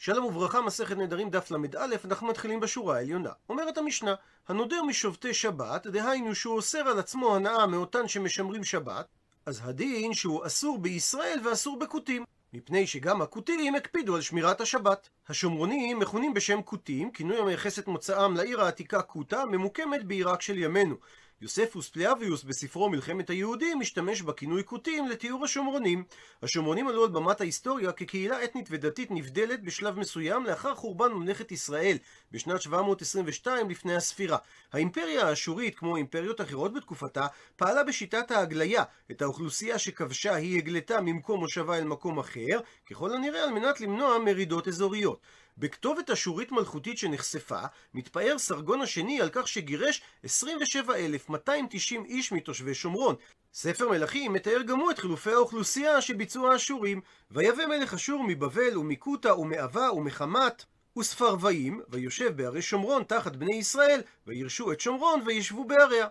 שלום וברכה, מסכת נדרים דף ל"א, אנחנו מתחילים בשורה העליונה. אומרת המשנה, הנודר משובתי שבת, דהיינו שהוא אוסר על עצמו הנאה מאותן שמשמרים שבת, אז הדין שהוא אסור בישראל ואסור בכותים. מפני שגם הכותים הקפידו על שמירת השבת. השומרונים מכונים בשם כותים, כינוי המייחס את מוצאם לעיר העתיקה כותה, ממוקמת בעיראק של ימינו. יוספוס פליאביוס בספרו מלחמת היהודים משתמש בכינוי כותים לתיאור השומרונים. השומרונים עלו על במת ההיסטוריה כקהילה אתנית ודתית נבדלת בשלב מסוים לאחר חורבן ממלכת ישראל בשנת 722 לפני הספירה. האימפריה האשורית, כמו אימפריות אחרות בתקופתה, פעלה בשיטת ההגליה. את האוכלוסייה שכבשה היא הגלתה ממקום מושבה אל מקום אחר, ככל הנראה על מנת למנוע מרידות אזוריות. בכתובת אשורית מלכותית שנחשפה, מתפאר סרגון השני על כך שגירש 27,290 איש מתושבי שומרון. ספר מלכים מתאר גם הוא את חילופי האוכלוסייה שביצעו האשורים. ויבא מלך אשור מבבל ומכותה ומעבה ומחמת וספרוויים, ויושב בערי שומרון תחת בני ישראל, וירשו את שומרון וישבו בעריה.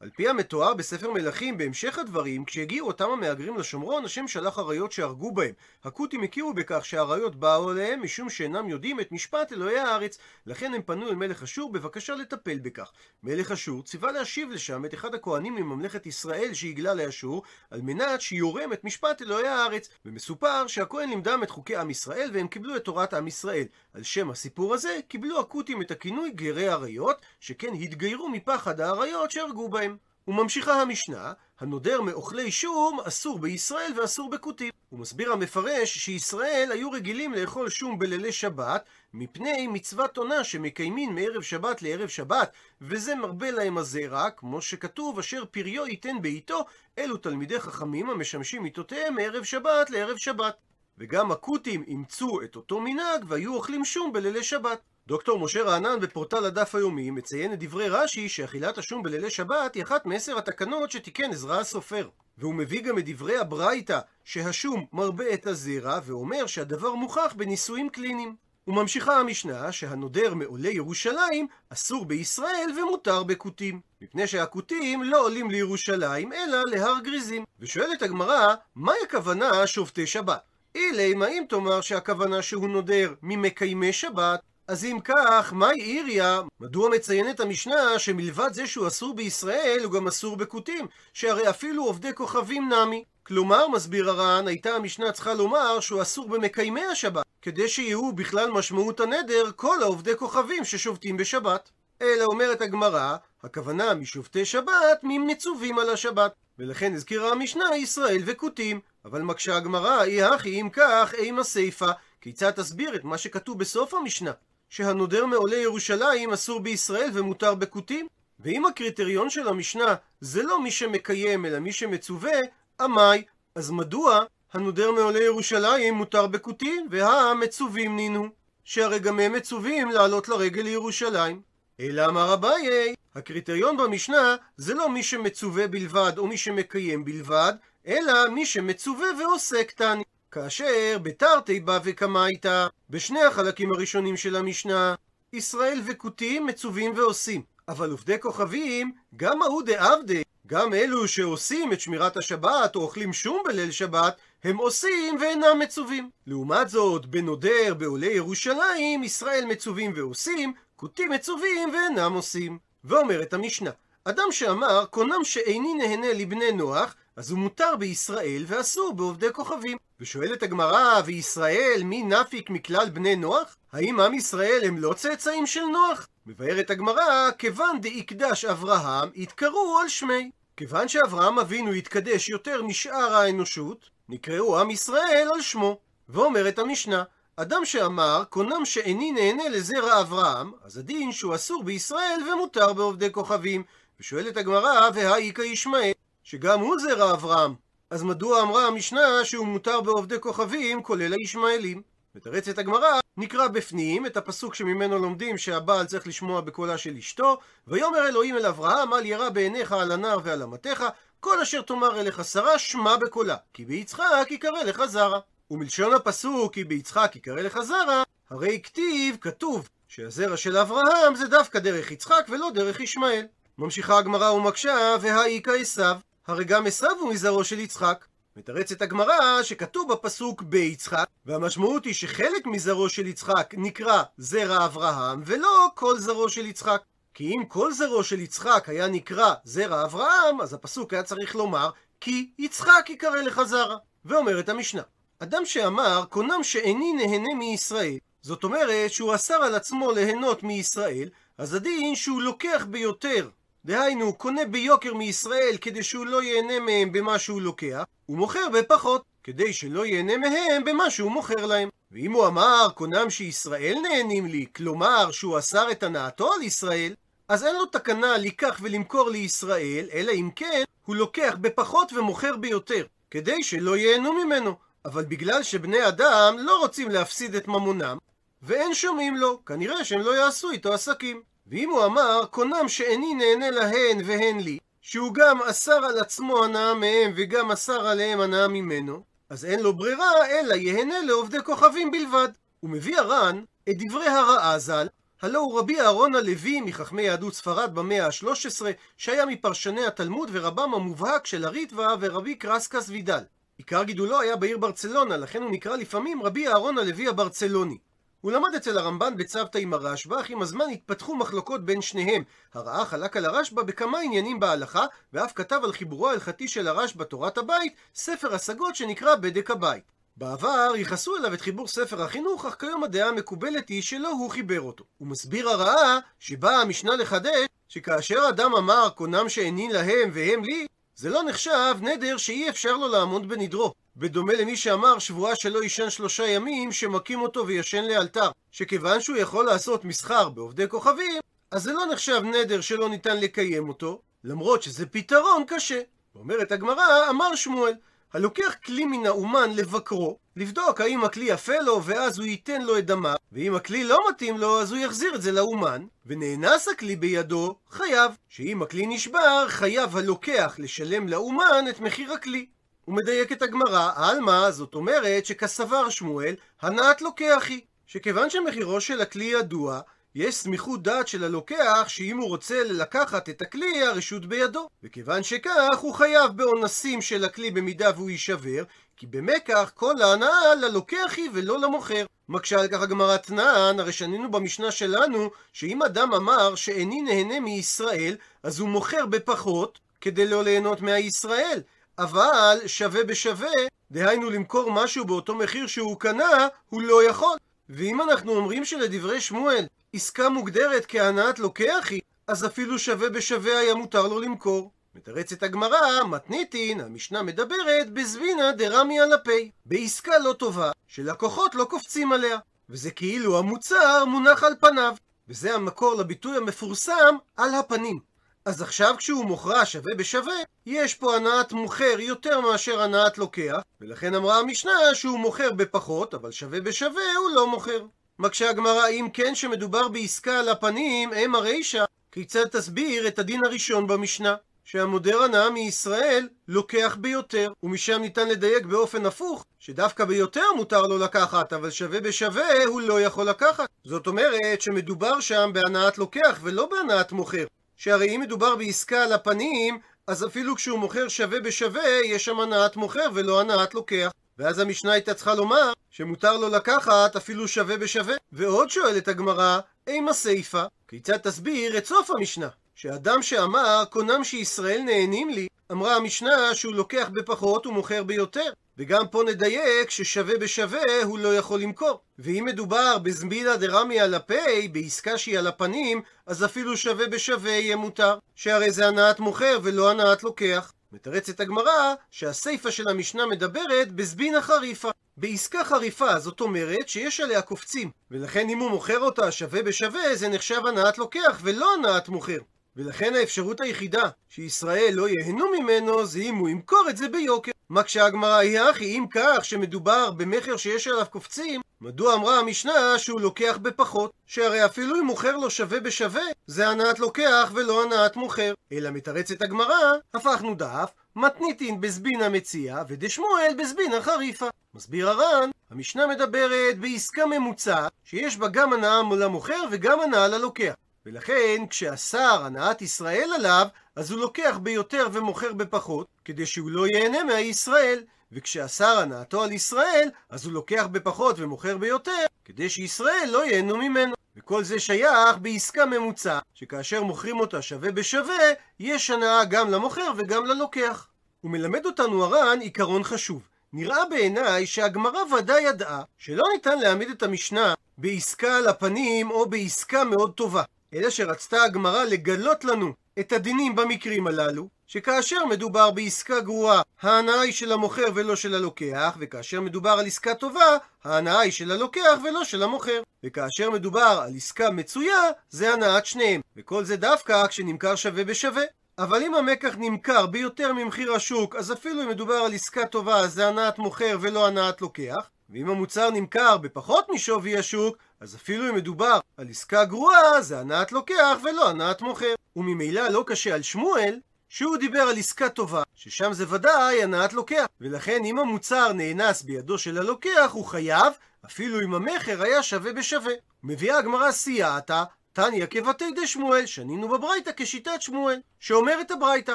על פי המתואר בספר מלכים בהמשך הדברים, כשהגיעו אותם המהגרים לשומרון, השם שלח אריות שהרגו בהם. הכותים הכירו בכך שהאריות באו אליהם משום שאינם יודעים את משפט אלוהי הארץ, לכן הם פנו אל מלך אשור בבקשה לטפל בכך. מלך אשור ציווה להשיב לשם את אחד הכהנים מממלכת ישראל שהגלה לאשור, על מנת שיורם את משפט אלוהי הארץ. ומסופר שהכהן לימדם את חוקי עם ישראל והם קיבלו את תורת עם ישראל. על שם הסיפור הזה קיבלו הכותים את הכינוי גרי אריות, שכן התגיירו מפחד האריות שהרגו בהם. וממשיכה המשנה, הנודר מאוכלי שום אסור בישראל ואסור בכותים. ומסביר המפרש שישראל היו רגילים לאכול שום בלילי שבת מפני מצוות עונה שמקיימים מערב שבת לערב שבת וזה מרבה להם הזרע כמו שכתוב אשר פריו ייתן בעיתו אלו תלמידי חכמים המשמשים מיתותיהם מערב שבת לערב שבת. וגם הכותים אימצו את אותו מנהג והיו אוכלים שום בלילי שבת. דוקטור משה רענן בפורטל הדף היומי מציין את דברי רש"י שאכילת השום בלילי שבת היא אחת מעשר התקנות שתיקן עזרא הסופר. והוא מביא גם את דברי הברייתא שהשום מרבה את הזרע ואומר שהדבר מוכח בניסויים קליניים. וממשיכה המשנה שהנודר מעולי ירושלים אסור בישראל ומותר בכותים. מפני שהכותים לא עולים לירושלים אלא להר גריזים. ושואלת הגמרא, מהי הכוונה שובתי שבת? אילי, מה אם תאמר שהכוונה שהוא נודר ממקיימי שבת? אז אם כך, מהי איריה? מדוע מציינת המשנה שמלבד זה שהוא אסור בישראל, הוא גם אסור בכותים? שהרי אפילו עובדי כוכבים נמי. כלומר, מסביר הר"ן, הייתה המשנה צריכה לומר שהוא אסור במקיימי השבת, כדי שיהיו בכלל משמעות הנדר כל העובדי כוכבים ששובתים בשבת. אלא אומרת הגמרא, הכוונה משובתי שבת ממצווים על השבת. ולכן הזכירה המשנה ישראל וכותים. אבל מקשה הגמרא, אי הכי אם כך, אימה סיפה. כיצד תסביר את מה שכתוב בסוף המשנה? שהנודר מעולי ירושלים אסור בישראל ומותר בכותים? ואם הקריטריון של המשנה זה לא מי שמקיים אלא מי שמצווה, עמי, אז מדוע הנודר מעולי ירושלים מותר בכותים והמצווים נינו? שהרי גם הם מצווים לעלות לרגל לירושלים. אלא אמר אביי, הקריטריון במשנה זה לא מי שמצווה בלבד או מי שמקיים בלבד, אלא מי שמצווה ועושה קטני. כאשר בתרתי בא וקמייתא, בשני החלקים הראשונים של המשנה, ישראל וכותים מצווים ועושים. אבל עובדי כוכבים, גם ההוא דעבדי, גם אלו שעושים את שמירת השבת או אוכלים שום בליל שבת, הם עושים ואינם מצווים. לעומת זאת, בנודר, בעולי ירושלים, ישראל מצווים ועושים, כותים מצווים ואינם עושים. ואומרת המשנה, אדם שאמר, קונם שאיני נהנה לבני נוח, אז הוא מותר בישראל ואסור בעובדי כוכבים. ושואלת הגמרא, וישראל מי נפיק מכלל בני נוח? האם עם ישראל הם לא צאצאים של נוח? מבארת הגמרא, כיוון דאיקדש אברהם, התקראו על שמי. כיוון שאברהם אבינו התקדש יותר משאר האנושות, נקראו עם ישראל על שמו. ואומרת המשנה, אדם שאמר, קונם שאיני נהנה לזרע אברהם, אז הדין שהוא אסור בישראל ומותר בעובדי כוכבים. ושואלת הגמרא, והאיכא ישמעאל, שגם הוא זרע אברהם. אז מדוע אמרה המשנה שהוא מותר בעובדי כוכבים, כולל הישמעאלים? מתרצת הגמרא, נקרא בפנים את הפסוק שממנו לומדים שהבעל צריך לשמוע בקולה של אשתו, ויאמר אלוהים אל אברהם, אל ירא בעיניך על הנער ועל אמתך, כל אשר תאמר אליך שרה, שמע בקולה, כי ביצחק יקרא לך זרע. ומלשון הפסוק, כי ביצחק יקרא לך זרע, הרי כתיב, כתוב, שהזרע של אברהם זה דווקא דרך יצחק ולא דרך ישמעאל. ממשיכה הגמרא ומקשה, והאיכא עשיו, הרי גם עשיו הוא מזרעו של יצחק. מתרצת הגמרא שכתוב בפסוק ביצחק, והמשמעות היא שחלק מזרעו של יצחק נקרא זרע אברהם, ולא כל זרעו של יצחק. כי אם כל זרעו של יצחק היה נקרא זרע אברהם, אז הפסוק היה צריך לומר, כי יצחק יקרא לך זרע. ואומרת המשנה, אדם שאמר, קונם שאיני נהנה מישראל, זאת אומרת שהוא אסר על עצמו ליהנות מישראל, אז הדין שהוא לוקח ביותר. דהיינו, הוא קונה ביוקר מישראל כדי שהוא לא ייהנה מהם במה שהוא לוקח, הוא מוכר בפחות, כדי שלא ייהנה מהם במה שהוא מוכר להם. ואם הוא אמר, קונם שישראל נהנים לי, כלומר שהוא אסר את הנאתו על ישראל, אז אין לו תקנה לקח ולמכור לישראל, אלא אם כן הוא לוקח בפחות ומוכר ביותר, כדי שלא ייהנו ממנו. אבל בגלל שבני אדם לא רוצים להפסיד את ממונם, ואין שומעים לו, כנראה שהם לא יעשו איתו עסקים. ואם הוא אמר, קונם שאיני נהנה להן והן לי, שהוא גם אסר על עצמו הנאה מהם וגם אסר עליהם הנאה ממנו, אז אין לו ברירה אלא יהנה לעובדי כוכבים בלבד. הוא מביא הר"ן את דברי הרעה ז"ל, הלא הוא רבי אהרון הלוי מחכמי יהדות ספרד במאה ה-13, שהיה מפרשני התלמוד ורבם המובהק של הריטווה ורבי קרסקס וידל. עיקר גידולו היה בעיר ברצלונה, לכן הוא נקרא לפעמים רבי אהרון הלוי הברצלוני. הוא למד אצל הרמב"ן בצוותא עם הרשב"א, אך עם הזמן התפתחו מחלוקות בין שניהם. הרעה חלק על הרשב"א בכמה עניינים בהלכה, ואף כתב על חיבורו ההלכתי של הרשב"א תורת הבית, ספר השגות שנקרא בדק הבית. בעבר ייחסו אליו את חיבור ספר החינוך, אך כיום הדעה המקובלת היא שלא הוא חיבר אותו. הוא מסביר הרעה שבאה המשנה לחדש, שכאשר אדם אמר קונם שאיני להם והם לי, זה לא נחשב נדר שאי אפשר לו לעמוד בנדרו. בדומה למי שאמר שבועה שלא יישן שלושה ימים, שמכים אותו וישן לאלתר. שכיוון שהוא יכול לעשות מסחר בעובדי כוכבים, אז זה לא נחשב נדר שלא ניתן לקיים אותו, למרות שזה פתרון קשה. אומרת הגמרא, אמר שמואל, הלוקח כלי מן האומן לבקרו, לבדוק האם הכלי יפה לו, ואז הוא ייתן לו את דמה, ואם הכלי לא מתאים לו, אז הוא יחזיר את זה לאומן, ונאנס הכלי בידו, חייב. שאם הכלי נשבר, חייב הלוקח לשלם לאומן את מחיר הכלי. הוא מדייק את הגמרא, עלמא, זאת אומרת שכסבר שמואל, הנעת לוקח היא. שכיוון שמחירו של הכלי ידוע, יש סמיכות דעת של הלוקח שאם הוא רוצה לקחת את הכלי, הרשות בידו. וכיוון שכך, הוא חייב באונסים של הכלי במידה והוא יישבר, כי במקח כל ההנאה ללוקח היא ולא למוכר. מקשה על כך הגמרא תנען, הרי שנינו במשנה שלנו, שאם אדם אמר שאיני נהנה מישראל, אז הוא מוכר בפחות, כדי לא ליהנות מהישראל. אבל שווה בשווה, דהיינו למכור משהו באותו מחיר שהוא קנה, הוא לא יכול. ואם אנחנו אומרים שלדברי שמואל, עסקה מוגדרת כהנאת לוקח היא, אז אפילו שווה בשווה היה מותר לו למכור. מתרצת הגמרא, מתניתין, המשנה מדברת בזבינה דרמי על הפי, בעסקה לא טובה, שלקוחות לא קופצים עליה, וזה כאילו המוצר מונח על פניו, וזה המקור לביטוי המפורסם על הפנים. אז עכשיו כשהוא מוכרע שווה בשווה, יש פה הנעת מוכר יותר מאשר הנעת לוקח, ולכן אמרה המשנה שהוא מוכר בפחות, אבל שווה בשווה הוא לא מוכר. מקשה הגמרא, אם כן שמדובר בעסקה על הפנים, הם הרישא, כיצד תסביר את הדין הראשון במשנה? שהמודר הנאה מישראל לוקח ביותר, ומשם ניתן לדייק באופן הפוך, שדווקא ביותר מותר לו לקחת, אבל שווה בשווה הוא לא יכול לקחת. זאת אומרת שמדובר שם בהנאת לוקח ולא בהנאת מוכר. שהרי אם מדובר בעסקה על הפנים, אז אפילו כשהוא מוכר שווה בשווה, יש שם הנעת מוכר ולא הנעת לוקח. ואז המשנה הייתה צריכה לומר שמותר לו לקחת אפילו שווה בשווה. ועוד שואלת הגמרא, אימה סיפה, כיצד תסביר את סוף המשנה? שאדם שאמר, קונם שישראל נהנים לי, אמרה המשנה שהוא לוקח בפחות ומוכר ביותר. וגם פה נדייק ששווה בשווה הוא לא יכול למכור. ואם מדובר בזמילה דרמי על הפי, בעסקה שהיא על הפנים, אז אפילו שווה בשווה יהיה מותר. שהרי זה הנעת מוכר ולא הנעת לוקח. מתרצת הגמרא שהסיפה של המשנה מדברת בזבינה חריפה. בעסקה חריפה זאת אומרת שיש עליה קופצים, ולכן אם הוא מוכר אותה שווה בשווה זה נחשב הנעת לוקח ולא הנעת מוכר. ולכן האפשרות היחידה שישראל לא ייהנו ממנו זה אם הוא ימכור את זה ביוקר. מקשה הגמרא היא אחי, אם כך שמדובר במכר שיש עליו קופצים, מדוע אמרה המשנה שהוא לוקח בפחות? שהרי אפילו אם מוכר לו שווה בשווה, זה הנעת לוקח ולא הנעת מוכר. אלא מתרצת הגמרא, הפכנו דף, מתניתין בזבינה מציע, ודשמואל בזבינה חריפה. מסביר הר"ן, המשנה מדברת בעסקה ממוצעת, שיש בה גם הנאה למוכר וגם הנאה ללוקח. ולכן כשאסר הנעת ישראל עליו, אז הוא לוקח ביותר ומוכר בפחות, כדי שהוא לא ייהנה מהישראל. וכשאסר הנאתו על ישראל, אז הוא לוקח בפחות ומוכר ביותר, כדי שישראל לא ייהנו ממנו. וכל זה שייך בעסקה ממוצע, שכאשר מוכרים אותה שווה בשווה, יש הנאה גם למוכר וגם ללוקח. הוא מלמד אותנו הר"ן עיקרון חשוב. נראה בעיניי שהגמרא ודאי ידעה שלא ניתן להעמיד את המשנה בעסקה על הפנים או בעסקה מאוד טובה, אלא שרצתה הגמרא לגלות לנו את הדינים במקרים הללו, שכאשר מדובר בעסקה גרועה, ההנאה היא של המוכר ולא של הלוקח, וכאשר מדובר על עסקה טובה, ההנאה היא של הלוקח ולא של המוכר. וכאשר מדובר על עסקה מצויה, זה הנאת שניהם, וכל זה דווקא כשנמכר שווה בשווה. אבל אם המקח נמכר ביותר ממחיר השוק, אז אפילו אם מדובר על עסקה טובה, זה הנעת מוכר ולא הנעת לוקח. ואם המוצר נמכר בפחות משווי השוק, אז אפילו אם מדובר על עסקה גרועה, זה הנעת לוקח ולא הנעת מוכר. וממילא לא קשה על שמואל, שהוא דיבר על עסקה טובה, ששם זה ודאי הנעת לוקח. ולכן אם המוצר נאנס בידו של הלוקח, הוא חייב, אפילו אם המכר היה שווה בשווה. מביאה הגמרא סייעתא, תניא כבתי דשמואל, שנינו בברייתא כשיטת שמואל, שאומרת הברייתא,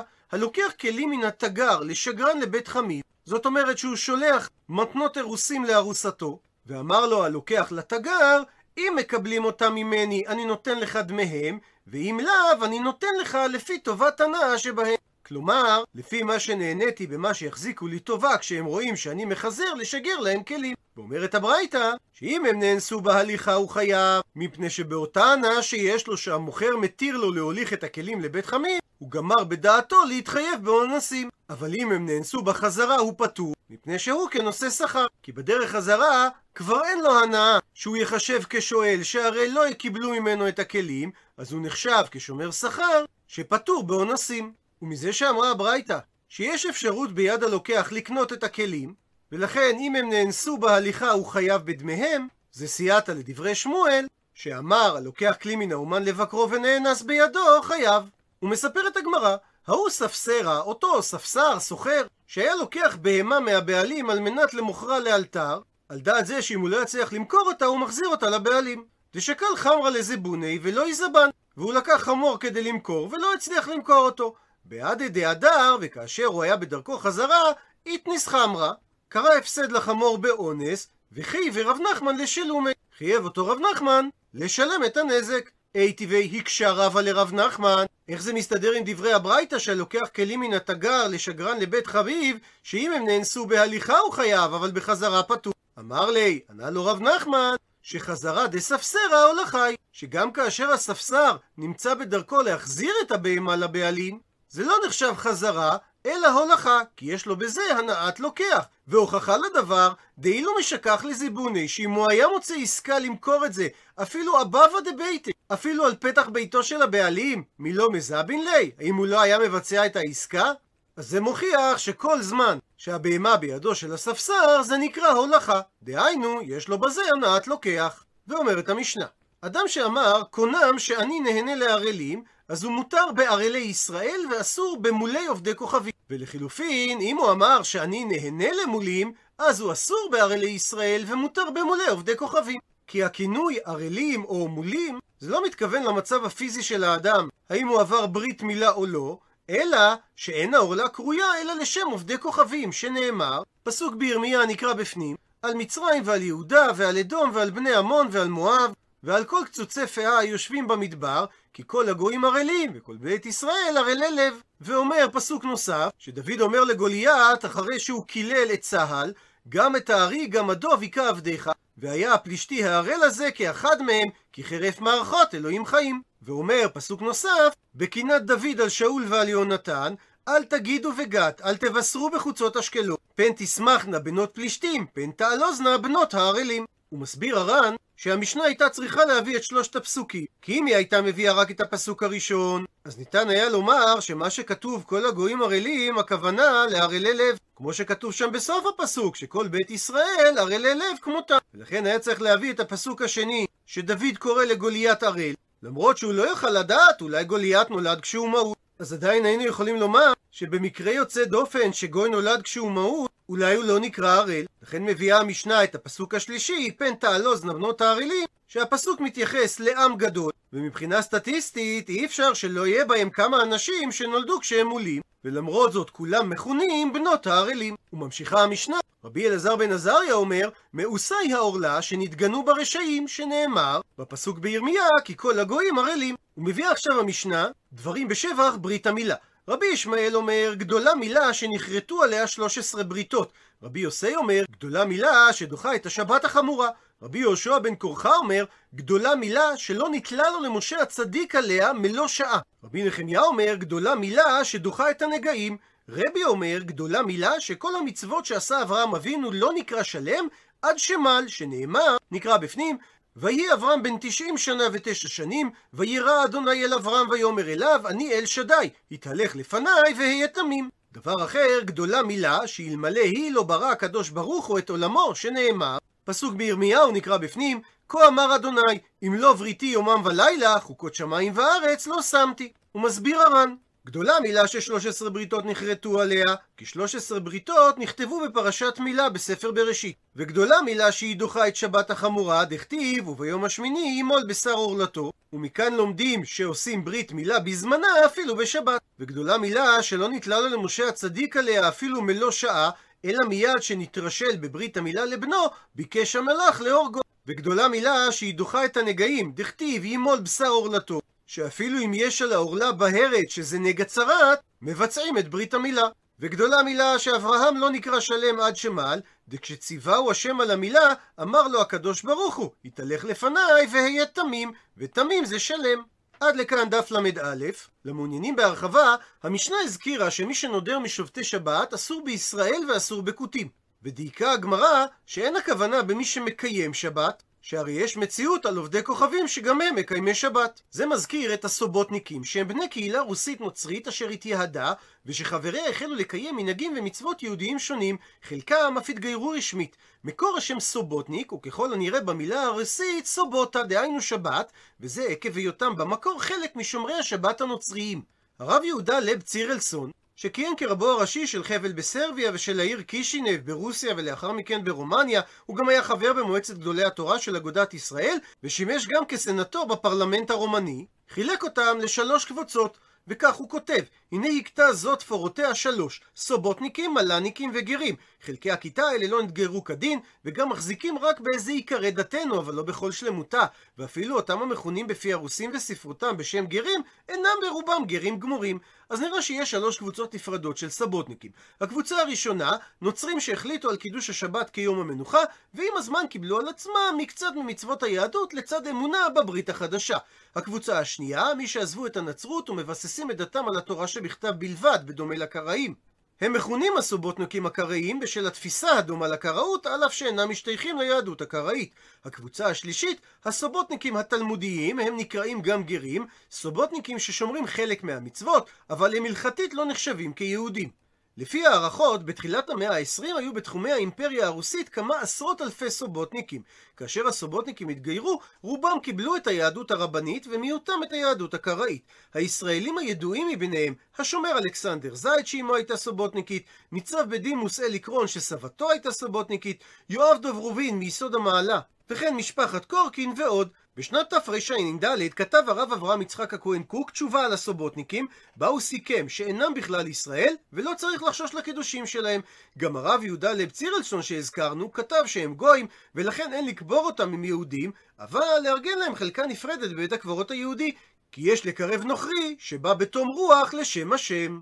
הלוקח כלים מן התגר לשגרן לבית חמיב, זאת אומרת שהוא שולח מתנות אירוסים לארוסתו, ואמר לו הלוקח לתגר, אם מקבלים אותם ממני אני נותן לך דמיהם, ואם לאו אני נותן לך לפי טובת הנאה שבהם. כלומר, לפי מה שנהניתי במה שיחזיקו לי טובה כשהם רואים שאני מחזר, לשגר להם כלים. ואומרת הברייתא, שאם הם נאנסו בהליכה הוא חייב, מפני שבאותה הנאה שיש לו שהמוכר מתיר לו להוליך את הכלים לבית חמים, הוא גמר בדעתו להתחייב באונסים. אבל אם הם נאנסו בחזרה הוא פטור, מפני שהוא כנושא שכר. כי בדרך חזרה כבר אין לו הנאה שהוא יחשב כשואל, שהרי לא קיבלו ממנו את הכלים, אז הוא נחשב כשומר שכר שפטור באונסים. ומזה שאמרה הברייתא שיש אפשרות ביד הלוקח לקנות את הכלים, ולכן אם הם נאנסו בהליכה הוא חייב בדמיהם, זה סייעתא לדברי שמואל, שאמר הלוקח כלי מן האומן לבקרו ונאנס בידו, חייב. ומספרת הגמרא, ההוא ספסרה, אותו ספסר, סוחר, שהיה לוקח בהמה מהבעלים על מנת למוכרה לאלתר, על דעת זה שאם הוא לא יצליח למכור אותה, הוא מחזיר אותה לבעלים. דשקל חמרה לזבוני ולא יזבן, והוא לקח חמור כדי למכור, ולא הצליח למכור אותו. בעדי דהדר, וכאשר הוא היה בדרכו חזרה, איתניס חמרה, קרא הפסד לחמור באונס, וחייב רב נחמן לשלומי. חייב אותו רב נחמן לשלם את הנזק. היטיבי הקשה רבה לרב נחמן. איך זה מסתדר עם דברי הברייתא שלוקח כלים מן התגר לשגרן לבית חביב, שאם הם נאנסו בהליכה הוא חייב, אבל בחזרה פטור. אמר לי, ענה לו רב נחמן, שחזרה דספסרה או לחי, שגם כאשר הספסר נמצא בדרכו להחזיר את הבהמה לבעלים, זה לא נחשב חזרה, אלא הולכה, כי יש לו בזה הנעת לוקח. והוכחה לדבר, דאילו משכח לזיבוני, שאם הוא היה מוצא עסקה למכור את זה, אפילו אבבה דביתי, אפילו על פתח ביתו של הבעלים, מלא מזבין לי? האם הוא לא היה מבצע את העסקה? אז זה מוכיח שכל זמן שהבהמה בידו של הספסר, זה נקרא הולכה. דהיינו, יש לו בזה הנעת לוקח. ואומרת המשנה, אדם שאמר, קונם שאני נהנה לערלים, אז הוא מותר בערלי ישראל ואסור במולי עובדי כוכבים. ולחילופין, אם הוא אמר שאני נהנה למולים, אז הוא אסור בערלי ישראל ומותר במולי עובדי כוכבים. כי הכינוי ערלים או מולים, זה לא מתכוון למצב הפיזי של האדם, האם הוא עבר ברית מילה או לא, אלא שאין העורלה קרויה אלא לשם עובדי כוכבים, שנאמר, פסוק בירמיה נקרא בפנים, על מצרים ועל יהודה ועל אדום ועל בני עמון ועל מואב ועל כל קצוצי פאה היושבים במדבר, כי כל הגויים ערלים, וכל בית ישראל ערלי לב. ואומר פסוק נוסף, שדוד אומר לגוליית, אחרי שהוא קילל את צה"ל, גם את הארי, גם הדוב היכה עבדיך, והיה הפלישתי הערל הזה כאחד מהם, כי חירף מערכות אלוהים חיים. ואומר פסוק נוסף, בקינת דוד על שאול ועל יהונתן, אל תגידו וגת, אל תבשרו בחוצות אשקלון, פן תשמחנה בנות פלישתים, פן תעלוזנה בנות הערלים. הוא מסביר הר"ן שהמשנה הייתה צריכה להביא את שלושת הפסוקים. כי אם היא הייתה מביאה רק את הפסוק הראשון, אז ניתן היה לומר שמה שכתוב כל הגויים ערלים, הכוונה לערלי לב. כמו שכתוב שם בסוף הפסוק, שכל בית ישראל ערלי לב כמותם. ולכן היה צריך להביא את הפסוק השני, שדוד קורא לגוליית ערל, למרות שהוא לא יוכל לדעת, אולי גוליית נולד כשהוא מהות. אז עדיין היינו יכולים לומר שבמקרה יוצא דופן שגוי נולד כשהוא מהות, אולי הוא לא נקרא ערל. לכן מביאה המשנה את הפסוק השלישי, פן תעלוז נבנות הערלים, שהפסוק מתייחס לעם גדול, ומבחינה סטטיסטית אי אפשר שלא יהיה בהם כמה אנשים שנולדו כשהם עולים, ולמרות זאת כולם מכונים בנות הערלים. וממשיכה המשנה, רבי אלעזר בן עזריה אומר, מאוסי העורלה שנתגנו ברשעים, שנאמר בפסוק בירמיה, כי כל הגויים ערלים. הוא מביא עכשיו המשנה דברים בשבח ברית המילה. רבי ישמעאל אומר, גדולה מילה שנכרתו עליה 13 בריתות. רבי יוסי אומר, גדולה מילה שדוחה את השבת החמורה. רבי יהושע בן קורחה אומר, גדולה מילה שלא נתלה לו למשה הצדיק עליה מלוא שעה. רבי נחמיה אומר, גדולה מילה שדוחה את הנגעים. רבי אומר, גדולה מילה שכל המצוות שעשה אברהם אבינו לא נקרא שלם, עד שמל, שנאמר, נקרא בפנים, ויהי אברהם בן תשעים שנה ותשע שנים, וירא אדוני אל אברהם ויאמר אליו, אני אל שדי, התהלך לפניי ואהיה תמים. דבר אחר, גדולה מילה, שאלמלא היא לא ברא הקדוש ברוך הוא את עולמו, שנאמר, פסוק בירמיהו נקרא בפנים, כה אמר אדוני, אם לא בריתי יומם ולילה, חוקות שמיים וארץ לא שמתי. הוא מסביר הר"ן. גדולה מילה ששלוש עשרה בריתות נכרתו עליה, כי שלוש עשרה בריתות נכתבו בפרשת מילה בספר בראשית. וגדולה מילה שהיא דוחה את שבת החמורה, דכתיב, וביום השמיני ימול בשר עורלתו. ומכאן לומדים שעושים ברית מילה בזמנה אפילו בשבת. וגדולה מילה שלא נתלה לו למשה הצדיק עליה אפילו מלוא שעה, אלא מיד שנתרשל בברית המילה לבנו, ביקש המלאך להורגו. וגדולה מילה שהיא דוחה את הנגעים, דכתיב ימול בשר עורלתו. שאפילו אם יש על העורלה בהרת שזה נגע צרת, מבצעים את ברית המילה. וגדולה מילה שאברהם לא נקרא שלם עד שמל, דכשציווהו השם על המילה, אמר לו הקדוש ברוך הוא, התהלך לפניי והיה תמים, ותמים זה שלם. עד לכאן דף ל"א. למעוניינים בהרחבה, המשנה הזכירה שמי שנודר משובתי שבת אסור בישראל ואסור בכותים. ודייקה הגמרא שאין הכוונה במי שמקיים שבת, שהרי יש מציאות על עובדי כוכבים שגם הם מקיימי שבת. זה מזכיר את הסובוטניקים, שהם בני קהילה רוסית נוצרית אשר התייהדה, ושחבריה החלו לקיים מנהגים ומצוות יהודיים שונים, חלקם אף התגיירו רשמית. מקור השם סובוטניק הוא ככל הנראה במילה הרוסית סובוטה, דהיינו שבת, וזה עקב היותם במקור חלק משומרי השבת הנוצריים. הרב יהודה לב צירלסון שכיהן כרבו הראשי של חבל בסרביה ושל העיר קישינב ברוסיה ולאחר מכן ברומניה, הוא גם היה חבר במועצת גדולי התורה של אגודת ישראל, ושימש גם כסנטור בפרלמנט הרומני, חילק אותם לשלוש קבוצות, וכך הוא כותב, הנה יקטע זאת תפורותיה שלוש, סובוטניקים, מלניקים וגרים. חלקי הכיתה האלה לא נתגרו כדין, וגם מחזיקים רק באיזה עיקרי דתנו, אבל לא בכל שלמותה. ואפילו אותם המכונים בפי הרוסים וספרותם בשם גרים, אינם ברובם גרים גמורים. אז נראה שיש שלוש קבוצות נפרדות של סבוטניקים. הקבוצה הראשונה, נוצרים שהחליטו על קידוש השבת כיום המנוחה, ועם הזמן קיבלו על עצמם מקצת ממצוות היהדות לצד אמונה בברית החדשה. הקבוצה השנייה, מי שעזבו את הנצרות ומבססים את דתם על התורה שבכתב בלבד, בדומה לקראים. הם מכונים הסובוטניקים הקראיים בשל התפיסה הדומה לקראות, על אף שאינם משתייכים ליהדות הקראית. הקבוצה השלישית, הסובוטניקים התלמודיים, הם נקראים גם גרים, סובוטניקים ששומרים חלק מהמצוות, אבל הם הלכתית לא נחשבים כיהודים. לפי הערכות, בתחילת המאה ה-20 היו בתחומי האימפריה הרוסית כמה עשרות אלפי סובוטניקים. כאשר הסובוטניקים התגיירו, רובם קיבלו את היהדות הרבנית ומיעוטם את היהדות הקראית. הישראלים הידועים מביניהם, השומר אלכסנדר זייד שאימו הייתה סובוטניקית, ניצב בדימוס אלי קרון שסבתו הייתה סובוטניקית, יואב דוב רובין מיסוד המעלה, וכן משפחת קורקין ועוד. בשנת תרע"ד כתב הרב אברהם יצחק הכהן קוק תשובה על הסובוטניקים, בה הוא סיכם שאינם בכלל ישראל, ולא צריך לחשוש לקידושים שלהם. גם הרב יהודה לב צירלסון שהזכרנו, כתב שהם גויים, ולכן אין לקבור אותם עם יהודים, אבל לארגן להם חלקה נפרדת בבית הקברות היהודי, כי יש לקרב נוכרי שבא בתום רוח לשם השם.